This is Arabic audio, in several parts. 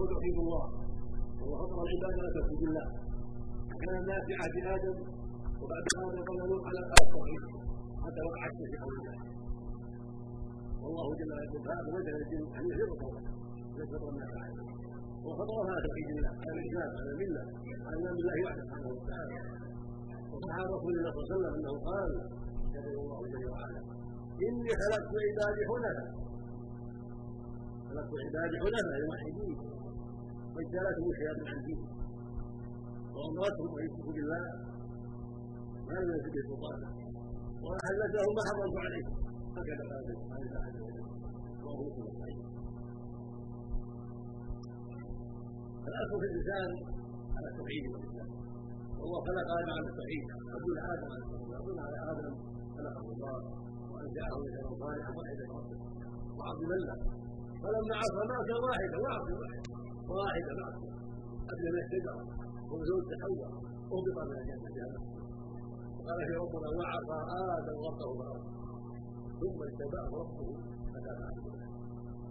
هو توحيد الله. وهو فطر العباد على توحيد الله كان الناس في عهد آدم وبعد هذا قال نوح على التوحيد حتى وقع الشرك حول الله. والله جل وعلا نزل الجن أن يفرقوا يفرق الناس عليه وفطرها على توحيد الله. على الإسلام على الملة على ايمان بالله وحده سبحانه وتعالى. وصح رسول الله صلى الله عليه وسلم أنه قال يقول الله جل وعلا إني خلقت عبادي حنفاء. خلقت عبادي حنفاء يوحدون واجتالتهم خيار عن دين وامرتهم ان يشركوا بالله ما لم يكن به سلطانا واحلت لهم ما حرمت عليهم هكذا قال الله. عز وجل وهو في الإنسان على التوحيد والإسلام. والله خلق آدم على التوحيد. قبل آدم على التوحيد. قبل على آدم خلقه الله وأنشأه من صالحا واحدا ربه الله. فلما عصى معصيه واحدة وعصى واحدة معصيه قبل من الشجره وزوج حواء اهبط من جهنم وقال في ربنا وعصى آدم ربه فغفر ثم اجتباه ربه فتاب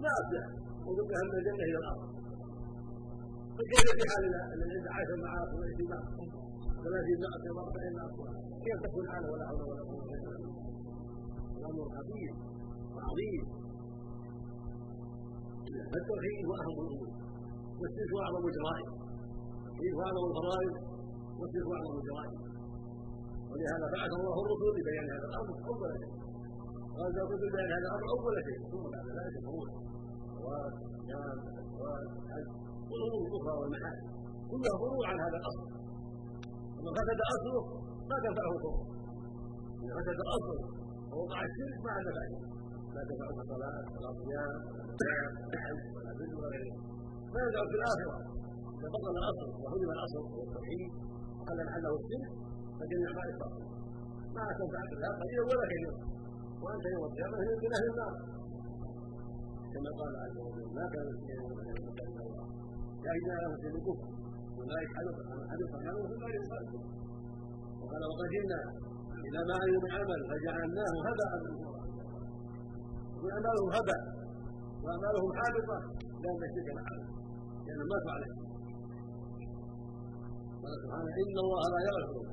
ما افلح وذكر من الجنة إلى الأرض فكيف في حال الذي عاش معاصي والاجتماع معصيه الله فان اصلها كيف تكون حاله ولا حول ولا قوة إلا بالله؟ الأمر خطير. وعظيم هو اهم الأمور. والشرك أعظم الجرائم. هو أعظم الفرائض والشرك أعظم الجرائم. ولهذا بعث الله الرسل لبيان هذا الأمر أول شيء. قال الرسل لبيان هذا الأمر أول شيء. ثم بعد ذلك الأمور الزواج الصيام الزواج الحج والامور الاخرى والمحاسن كلها فروع عن هذا الأصل. ومن فسد أصله ما تنفعه فروع إذا فسد أصله ووقع الشرك ما عاد فائده لا تنفعك صلاة ولا صيام ولا حج ولا بر ولا غيره. ما ينفعك في الآخرة؟ بطل الاصل وهدم الاصل وهو التوحيد وقال لعله الشرك فجميع ما باطل ما تنفعك لا قليلا ولا كثيرا. وأنت يوم القيامة من أهل النار. كما قال عز وجل ما كان إلا الله. يا اذا لم تشركوا أولئك حدث حدث عمله ثم يصدقون وقال وقدمنا إلى ما عملوا من عمل فجعلناه هباء منثورا واعمالهم هباء واعمالهم حابطة. لأن الشرك معهم ماتوا عليه. قال سبحانه إن الله لا يغفر.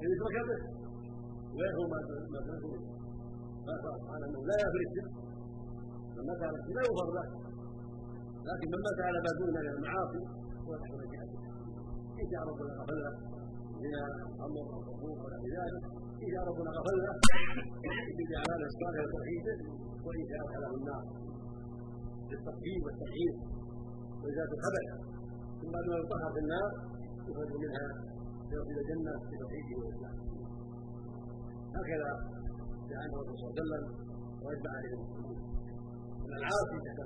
ان يشرك به ويغفر ما ما قال سبحانه إنه لا يغفر الشرك. من مات على الشرك لا يغفر له لكن من مات على ما دون من المعاصي هو تحت مشيئته إن شاء ربنا غفر له. من الامر والحقوق ونحو ذلك إن شاء ربنا غفر له. باعمال الصالحه وتوحيده وإن شاء ادخله النار بالتقديم والتحييد وازاله الخبث ثم ما يطهر في النار يخرج منها إلى الجنة بتوحيده والاسلام هكذا جاء الرسول صلى الله عليه وسلم وأتبع عليه المسلمين. من العاصي تحت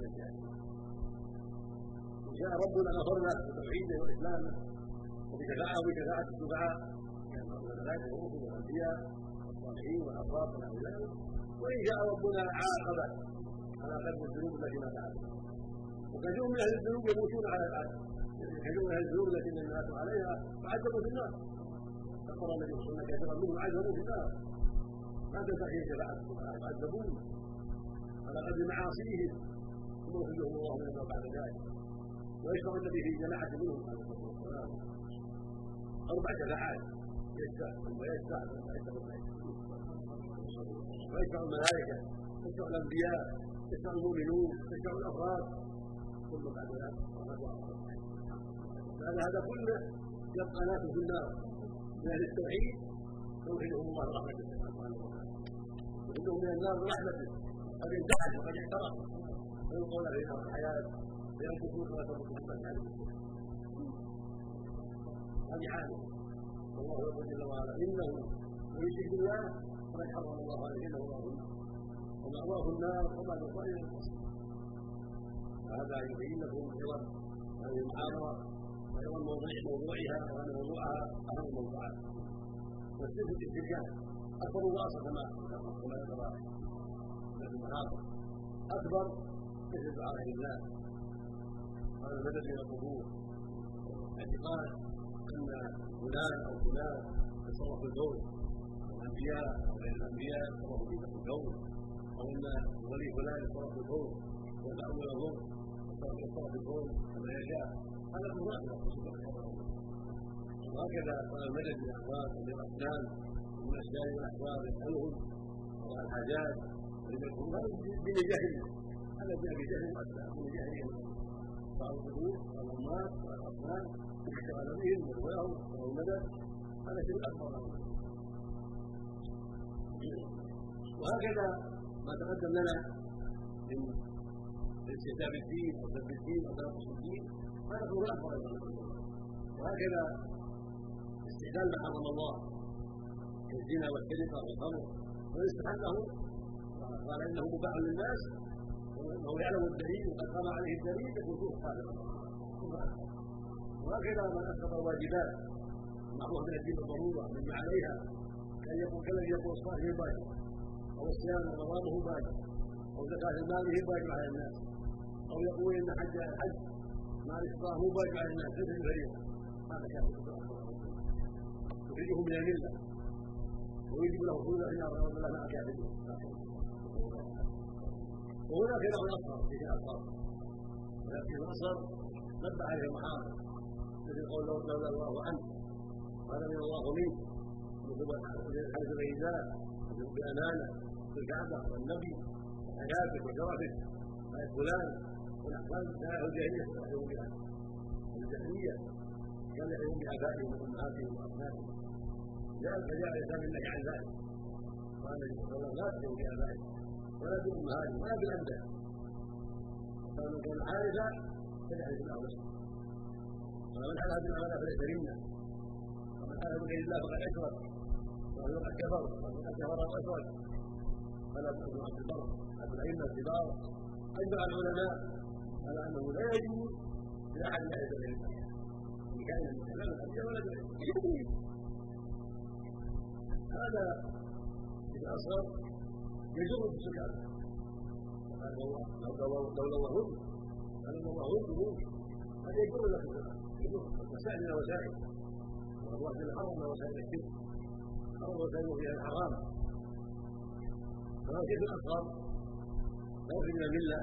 ان شاء ربنا له بتوحيده واسلامه وبشفاعة وبشفاعة الشفعاء كان الملائكة والرسل والانبياء والصالحين والأبرار ونحو ذلك وإن شاء ربنا عاقبه على قدر الذنوب التي مات عليها وكثير من أهل الذنوب يموتون على العالم كثير من أهل الذنوب التي ماتوا عليها فعذبوا في النار. ذكر النبي صلى الله عليه وسلم كثيرا منهم عذبوا في النار. ما تنتهي شفاعه الشفعاء يعذبون على قدر معاصيهم. ثم يخرجهم الله منهم بعد ذلك. ويشفع النبي في جماعة منهم عليه الصلاة والسلام. أربع شفاعات يشفع ثم يشفع ثم يشفع ويشفع الملائكة يشفع الأنبياء يشفع المؤمنون يشفع الافراد ثم بعد ذلك بعد هذا كله يبقى ناس في النار من أهل التوحيد يوحدهم الله برحمته سبحانه وتعالى من النار برحمته قد انتهت وقد احترق ويلقون نار الحياة لينفقون كما تنفق محمد عليه هذه حاله والله يقول جل وعلا إنه من يشرك بالله فقد حرم الله عليه والله ومأواه النار وما للظالم وهذا يبين لكم عظم هذه المحاضرة موضوع موضوعها وان موضوعها أهم الموضوعات. والشرك الاسترجاع أكبر واصل كما كما ذكر في المحاضرة. أكبر مثل دعاء الله هذا المدد إلى القبور اعتقاد أن فلان أو فلان تصرف الكون الأنبياء غير الأنبياء تصرفوا في الكون أو أن ولي فلان يتصرف الكون وتأول الظلم وتصرف في الكون كما يشاء هذا كله وهكذا قال من ومن الاصنام ومن الاشجار والاحباب يسالهم وقال الحاجات ويذكرون هذا بنجاههم هذا بنجاههم والاصنام بنجاههم بعض القلوب والاموات والاصنام اشتغل بهم ودعواهم والمدد هذا شيء اكبر وهكذا ما تقدم لنا من استهزاء بالدين أو سب الدين تنقص الدين هذا هو الاكبر وهكذا استحلال ما حرم الله كالزنا والسرقه والخمر. ومن استحله قال إنه مباح للناس وإنه يعلم الدليل وقد قام عليه الدليل يكون فيه صادقا وهكذا من اسقط الواجبات. معروف من الدين بالضروره مما عليها. كان يقول كالذي يقول الصلاه باجر أو الصيام ونظامه باجر أو زكاة ماله باجر على الناس. أو يقول إن حج الحج مع هو باجر على الناس ليس الفريضه هذا كان يخرجه من المله ويجب له خروجا في النار والله مع كافرين. وهناك نوع اصغر في الاصغر ولكن الاصغر نبه عليه المحارم. مثل قول لولا الله عنه هذا من الله منك حدث الإيذاء بأمانة في الكعبة والنبي وحياتك وشرفك حياة فلان والأحكام لا لا يحل بها الجاهلية كان يحل بآبائهم وأمهاتهم وأبنائهم لذلك جاء الإسلام النهي عن ذلك قال النبي صلى الله عليه وسلم لا تحل بآبائهم ولا بأمهاتهم ولا بالأبدان قال من كان حارثا فليحلف بالله ومن حلف بالأمانة فليس منا ومن حلف بغير الله فقد أشرك ومن قد كفر ومن قد كفر وأشرك فلا تكون عبد البر عبد الأئمة الكبار أجمع العلماء على أنه لا يجوز أن يحلف بغير الله إن كان من كلام الحديث ولا هذا في الأصغر يجر بالسكان قال لو لو لوهن قال لو لوهن هذا يجر لك وسائل وسائل. والله جل حرم وسائل الشرك حرم وسائل فيها الحرام. فلا شيء الأصغر لا يخرج من الملة.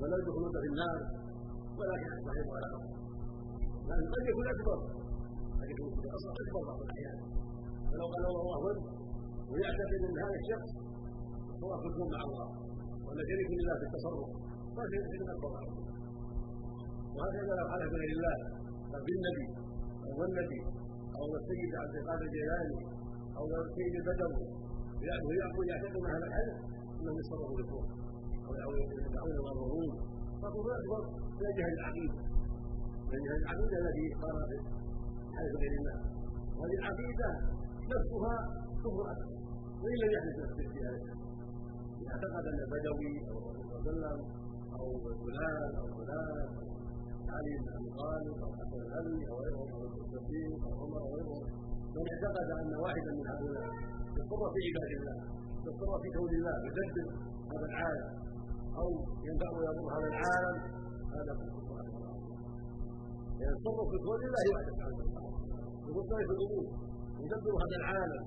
ولا يدخلون في النار ولكن صحيح ولا لأن قد يكون اكبر قد يكون في الاصغر اكبر بعض الأحيان. فلو قال الله اكبر ويعتقد إن هذا الشخص هو حكم مع الله وأن شريك لله في التصرف فشيء اكبر وهكذا لو حلف بغير الله أو بالنبي أو النبي أو السيد عبد القادر الجيلاني أو السيد البدوي ويعقل يعتقد هذا الحلف انهم يتصرفوا بالكفر يدعون الغرورون فهو اكبر من جهل العقيده من جهل العقيده التي قال حلف غير الله وهذه العقيده نفسها كفر اكبر وان لم يحدث نفسه في هذا اذا اعتقد ان البدوي أو الرسول صلى الله عليه وسلم أو فلان أو فلان علي بن ابي طالب أو حسن الغني أو غيرهم أو الصديق أو عمر أو غيرهم من اعتقد ان واحدا من هؤلاء يضر في عباد الله يضر في كون الله يدبر هذا العالم أو ينفع ويضر هذا العالم هذا كفر يتصرف في كون الله. وتعالى يتصرف في الأمور يدبر هذا العالم.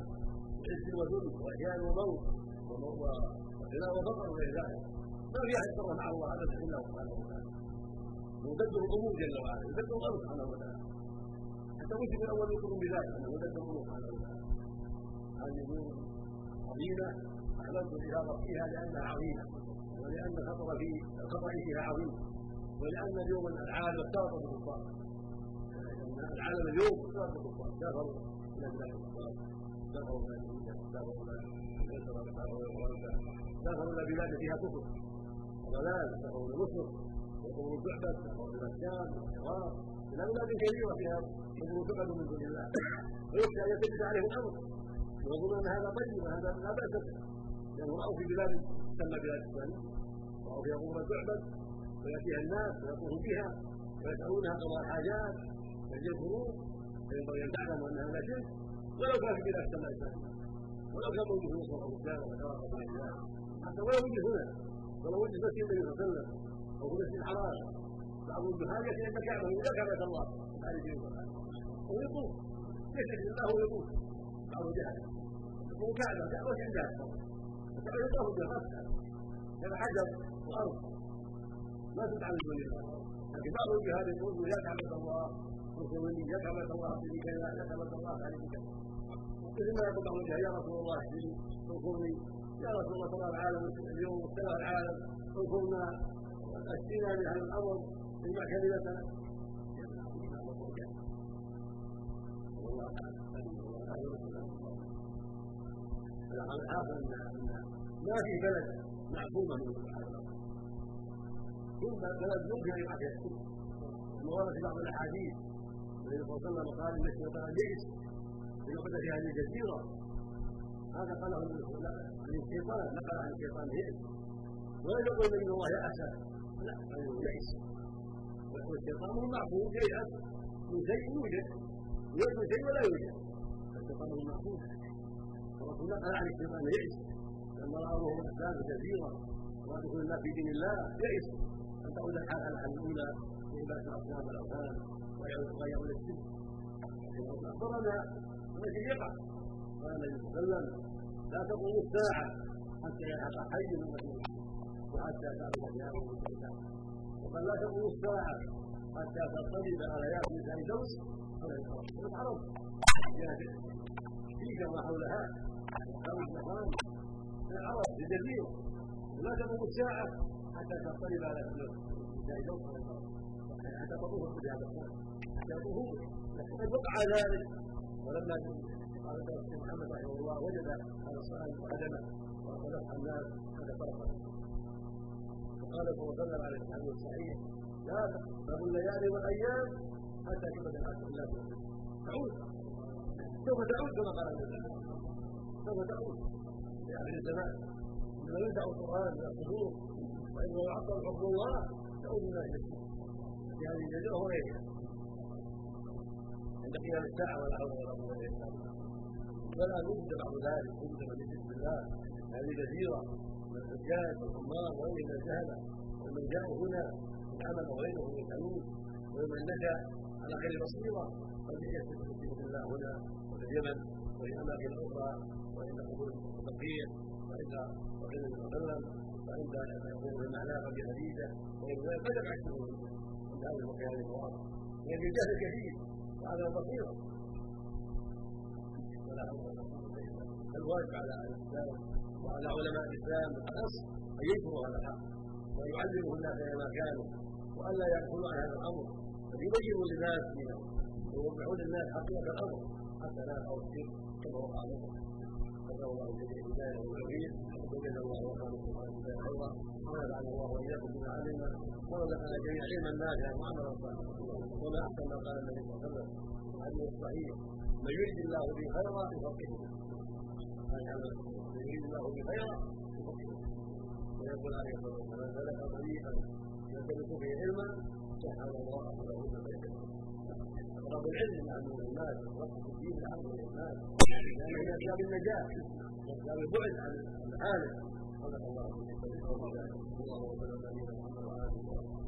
بعز وذل واحيان وموت وغنى وفقر وغير ذلك. ما في أحد يتصرف مع الله ابدا إلا الله سبحانه وتعالى. يدبر الأمور جل وعلا. يدبر الامر سبحانه وتعالى. حتى مسلم الأول يذكر بذلك أنه يدبر الأمور سبحانه وتعالى. هذه أمور عظيمه احببت الاشاره فيها لأنها عظيمة. ولان الخطر في الخطا فيها عظيم ولان اليوم العالم اختلط بالكفار العالم اليوم اختلط بالكفار سافروا إلى بلاد الكفار سافروا إلى أمريكا سافروا إلى سافروا إلى بلاد فيها كفر وضلال سافروا إلى مصر وقبور تعبد إلى الشام والعراق إلى بلاد كثيره فيها قبور تعبد من دون الله ويخشى ان يشتبه عليه الامر ويظن ان هذا طيب وهذا لا باس به لأنه راوا في بلاد تسمى بلاد الاسلام راوا فيها قبور تعبد وياتيها الناس ويطوفوا بها ويسألونها قضاء الحاجات ويحجون فينبغي أن تعلموا ان هذا شرك ولو كان في بلاد تسمى الاسلام ولو كان موجود في مصر أو الشام وذكر الله حتى ولو وجد هنا ولو وجد مسجد النبي صلى الله عليه وسلم أو في مسجد الحرام بعض الجهال ياتي عند الكعبه إذا كعبه الله خارج ويطوف يشهد الله ويطوف بعض الجهل يقول. كعبه كعبه عندها يطوف بها هذا حجر وأرض. ما تدعى من لكن بعض الجهاد يقول يا كعبة الله. وكوني يا كعبة الله. اعطني كذا. يا كعبة الله. اعطني كذا. مثل ما يقول بعض الجهاد يا رسول الله اهدني وكوني يا رسول الله ترى العالم اليوم واختلف العالم. وكنا اشفينا من هذا الامر اجمع كلمتنا والله الامر ما في بلد معصومة من كل بلد يقع فيها الشرك ورد في بعض الأحاديث النبي صلى الله عليه وسلم قال إن الشيطان يئس عقده في هذه الجزيره هذا قاله عن الشيطان. نقل عن الشيطان يئس ولا يقول إن الله يأس لا بل يئس والشيطان هو معصوم ييأس من شيء يوجد يوجد شيء ولا يوجد. الشيطان هو الرسول نقل عن الشيطان يئس لما رأى وهو محتاج كثيرا ويدخل الناس في دين الله يئس أن تعود الحال الأولى في عبادة اصنام الاوثان ويعود الشرك أخبرنا الذي يقع قال النبي صلى الله عليه وسلم لا تقوم الساعة حتى يلحق حي من المسلمين وحتى تعرف ثيابه بالكتاب وقال لا تقوم الساعة حتى تنقلب ايات نساء دوس ولا يترك العرب فيك ما حولها مقام من العرب بجزيره ولا تقوم الساعة حتى تنقلب على دوس ولا يترك حتى تطوف بهذا حتى تطوف وقع ذلك ولما قال محمد رحمه الله وجد هذا السؤال وعدمه وخلق الناس هذا فرق وقال صلى الله عليه وسلم عليه الحديث الصحيح لا تقربوا الليالي والايام حتى تبدا العشر لا تعود سوف تعود كما قال النبي سوف تعود لاهل الزمان انما يدع القرآن من الصدور وانه يعطل حكم الله تعود الناس في هذه الجزيره وغيرها عند قيام الساعة ولا حول ولا قوة إلا بالله. ولا نجد بعد ذلك نجد من بسم الله هذه جزيرة من الحجاج والعمار وغير من الجهله ومن جاءوا هنا من عمل وغيره من الحنون ومن نجا على خير بصيرة قد بسم الله هنا وفي اليمن. وفي اماكن أخرى وعند قبور البقيع وعند عليه وسلم وعند المعنى في خديجه وغير ذلك قد يبعثه عند هذه المكان المواقع يعني الجهل كثير. وعلى بصيره ولا حول ولا قوة إلا بالله. الواجب على أهل الإسلام وعلى علماء الإسلام بالاخص أن ينكروا هذا الحق. وأن يعلموا الناس كما كانوا. والا يغفلوا عن هذا الأمر. بل يبينوا للناس ويوضحوا للناس حقيقة الأمر. لا يقعوا الشرك كما وقع لهم نسال الله جميع الهدايه والتوفيق وجزا الله وخيرا سبحانه وتعالى خيرا ونفعنا الله وإياكم بما علمنا. ورزقنا جميعا علما نافعا وعملا صالحا وما أحسن ما قال النبي صلى الله عليه وسلم. الحديث الصحيح. من يريد الله به خيرا يفقهه. من يريد الله به خيرا يفقهه. ويقول عليه الصلاة والسلام سلك طريقا يلتمس به علما سهل الله له بخير. طلب العلم لعلم الناس وقت الدين لعلم الناس لأنه من اسباب النجاه واسباب البعد عن العالم صدق الله الله وسلم على نبينا محمد وعلى اله وصحبه